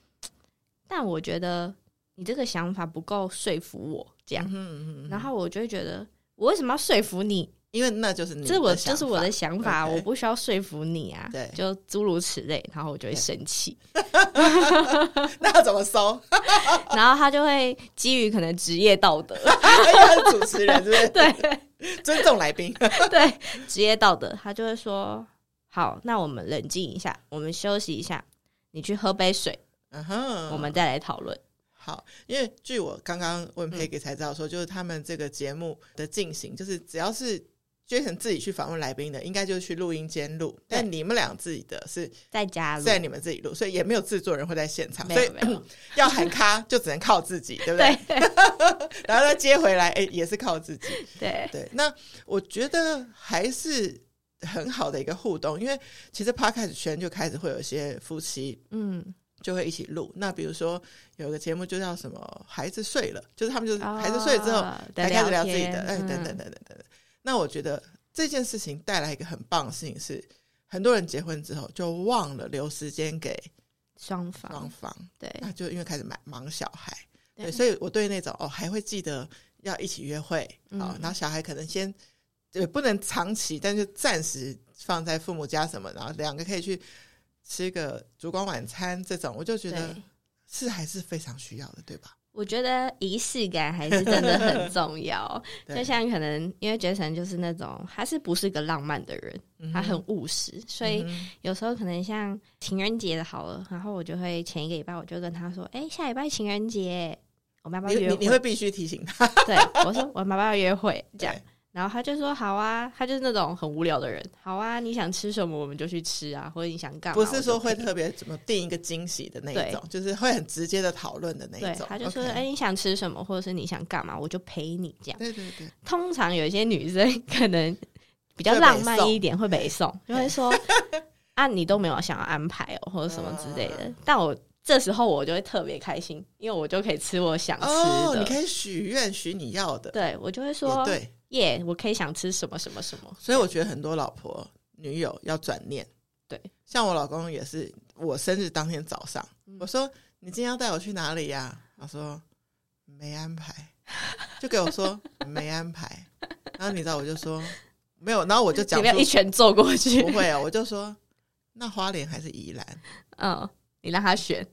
但我觉得你这个想法不够说服我，这样，嗯嗯嗯，然后我就会觉得，我为什么要说服你？因为那就是你，这我就是我的想法，我不需要说服你啊。对，就诸如此类，然后我就会生气。[laughs] 那要怎么收？[laughs] 然后他就会基于可能职业道德，因为主持人是不是？对，尊重来宾。[laughs] 对，职业道德，他就会说：“好，那我们冷静一下，我们休息一下，你去喝杯水，嗯哼，我们再来讨论。”好，因为据我刚刚问 Peggy 才知道说，就是他们这个节目的进行，就是只要是。Jason 自己去访问来宾的，应该就是去录音间录。但你们俩自己的是在家录，在你们自己录，所以也没有制作人会在现场，所以 [laughs] 要喊卡就只能靠自己，对不对？[laughs] 然后再接回来，哎，也是靠自己。对对，那我觉得还是很好的一个互动，因为其实 Podcast 圈就开始会有一些夫妻，嗯，就会一起录。那比如说有个节目就叫什么“孩子睡了”，就是他们就是孩子睡了之后才开始聊自己的，哎，等等等等等等。那我觉得这件事情带来一个很棒的事情是，很多人结婚之后就忘了留时间给双方，双方对，那就因为开始忙忙小孩，对，对，所以我对那种哦还会记得要一起约会啊，嗯，然后小孩可能先也不能长期，但是暂时放在父母家什么，然后两个可以去吃个烛光晚餐这种，我就觉得是还是非常需要的，对吧？我觉得仪式感还是真的很重要，[laughs] 就像可能因为 Jason 就是那种他是不是个浪漫的人，嗯、他很务实，所以有时候可能像情人节的好了，然后我就会前一个礼拜我就跟他说，哎、欸，下礼拜情人节，我们要不要约会？你，你会必须提醒他，对，我说我们要不要约会这样。然后他就说好啊，他就是那种很无聊的人。好啊，你想吃什么我们就去吃啊，或者你想干嘛？不是说会特别怎么定一个惊喜的那一种，就是会很直接的讨论的那一种。他就说，哎你想吃什么，或者是你想干嘛，我就陪你这样。对对对。通常有一些女生可能比较浪漫一点，会北送，就会说 [laughs] 啊，你都没有想要安排哦，或者什么之类的。嗯、但我这时候我就会特别开心，因为我就可以吃我想吃的。哦，你可以许愿许你要的。对，我就会说对。耶，yeah, 我可以想吃什么什么什么，所以我觉得很多老婆女友要转念。对，像我老公也是，我生日当天早上，嗯、我说你今天要带我去哪里呀？他说没安排，就给我说没安排。然后你知道，我就说没有，然后我就讲，你一拳揍过去？不会啊，我就说那花莲还是宜兰？[laughs] 嗯，你让他选。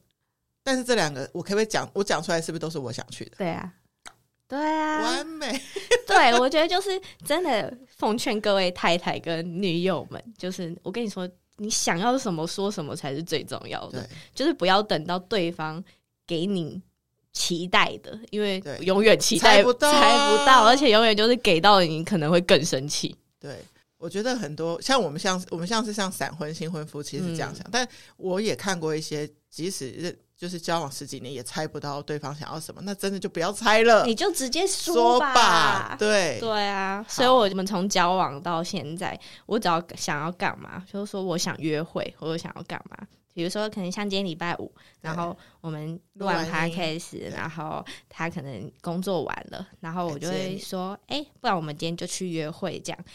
但是这两个，我可不可以讲？我讲出来是不是都是我想去的？对啊。对啊，完美。[laughs] 对，我觉得就是真的奉劝各位太太跟女友们，就是我跟你说，你想要什么说什么才是最重要的，就是不要等到对方给你期待的，因为永远期待不到，猜不到，而且永远就是给到你可能会更生气。对，我觉得很多像我们像我们像是像闪婚新婚夫妻是这样想，嗯、但我也看过一些，即使是。就是交往十几年也猜不到对方想要什么，那真的就不要猜了，你就直接说吧。对对啊，所以我们从交往到现在，我只要想要干嘛，就是说我想约会或者想要干嘛。比如说，可能像今天礼拜五，然后我们录完 podcast，然后他可能工作完了，然后我就会说：“哎、欸，不然我们今天就去约会，这样。”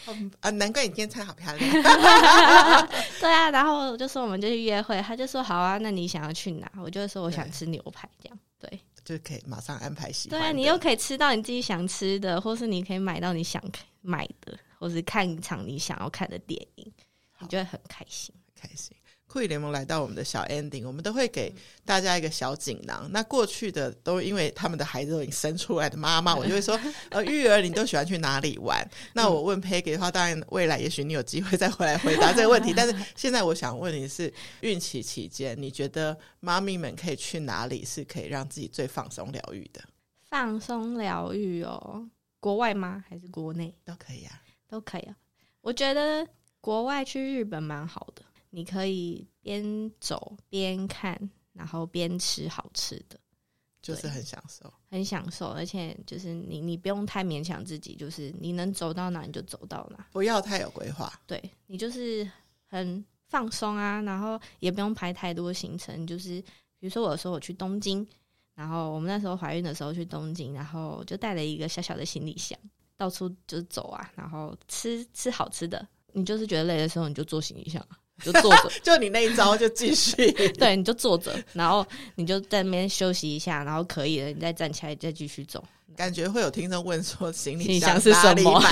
啊，难怪你今天穿好漂亮。[laughs] 对啊，然后我就说我们就去约会，他就说：“好啊，那你想要去哪？”我就说：“我想吃牛排。”这样对，就可以马上安排行程。对啊，你又可以吃到你自己想吃的，或是你可以买到你想买的，或是看一场你想要看的电影，你就会很开心，开心。酷姨联盟来到我们的小 ending，我们都会给大家一个小锦囊。那过去的都因为他们的孩子都已经生出来的妈妈，我就会说，[laughs] 呃，育儿你都喜欢去哪里玩？[laughs] 那我问 Peggy 的话，当然未来也许你有机会再回来回答这个问题。[laughs] 但是现在我想问你是，孕期期间你觉得妈咪们可以去哪里是可以让自己最放松疗愈的？放松疗愈哦，国外吗？还是国内都可以啊，都可以啊。我觉得国外去日本蛮好的。你可以边走边看，然后边吃好吃的，就是很享受，很享受。而且就是你，你不用太勉强自己，就是你能走到哪你就走到哪，不要太有规划。对，你就是很放松啊，然后也不用排太多行程。就是比如说，我说我去东京，然后我们那时候怀孕的时候去东京，然后就带了一个小小的行李箱，到处就走啊，然后吃吃好吃的。你就是觉得累的时候，你就坐行李箱。就坐着，[laughs] 就你那一招就继续。[laughs] 对，你就坐着，然后你就在那边休息一下，然后可以了，你再站起来，再继续走。感觉会有听众问说，行李箱是什么？[laughs]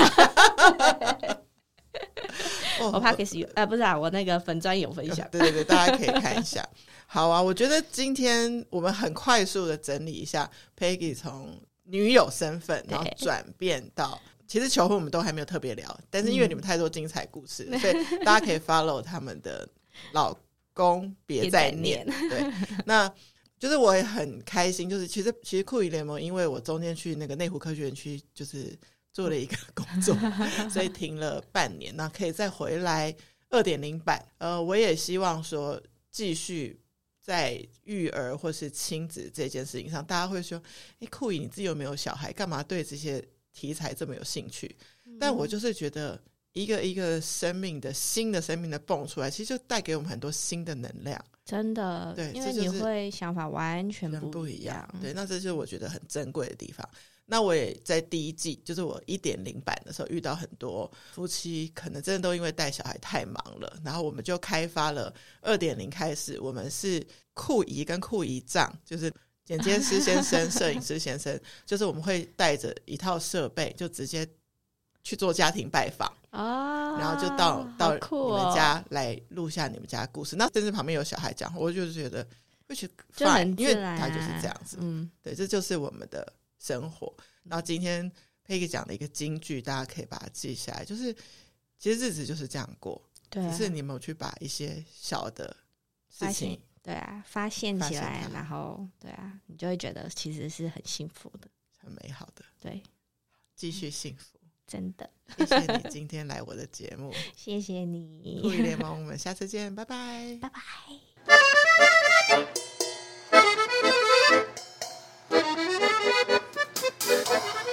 我怕可以有，呃，不是啊，我那个粉砖有分享。对对对，大家可以看一下。好啊，我觉得今天我们很快速的整理一下，Peggy 从女友身份，然后转变到。其实求婚我们都还没有特别聊，但是因为你们太多精彩故事，嗯、所以大家可以 follow 他们的老公别再念。[laughs] 念对，那就是我也很开心，就是其实其实酷鱼联盟，因为我中间去那个内湖科学园区，就是做了一个工作，[laughs] 所以停了半年，那可以再回来二点零版。呃，我也希望说继续在育儿或是亲子这件事情上，大家会说，哎，酷姨你自己有没有小孩？干嘛对这些？题材这么有兴趣，但我就是觉得一个一个生命的新的生命的蹦出来，其实就带给我们很多新的能量。真的，对，因为你会想法完全不一样。对，那这就是我觉得很珍贵的地方。那我也在第一季，就是我一点零版的时候，遇到很多夫妻，可能真的都因为带小孩太忙了，然后我们就开发了二点零开始，我们是酷姨跟酷姨丈，就是剪接师先生、[laughs] 摄影师先生，就是我们会带着一套设备，就直接去做家庭拜访啊，然后就到到你们家来录下你们家故事。那甚至旁边有小孩讲，我就是觉得会去很因为他就是这样子，嗯，对，这就是我们的。生活，然后今天佩奇讲的一个金句，大家可以把它记下来。就是其实日子就是这样过，对啊，只是你没有去把一些小的事情，对啊发现起来然后对啊你就会觉得其实是很幸福的。很美好的。对继续幸福真的。谢谢你今天来我的节目 [laughs] 谢谢你联盟我们下次见拜拜 [laughs] 拜拜 [laughs]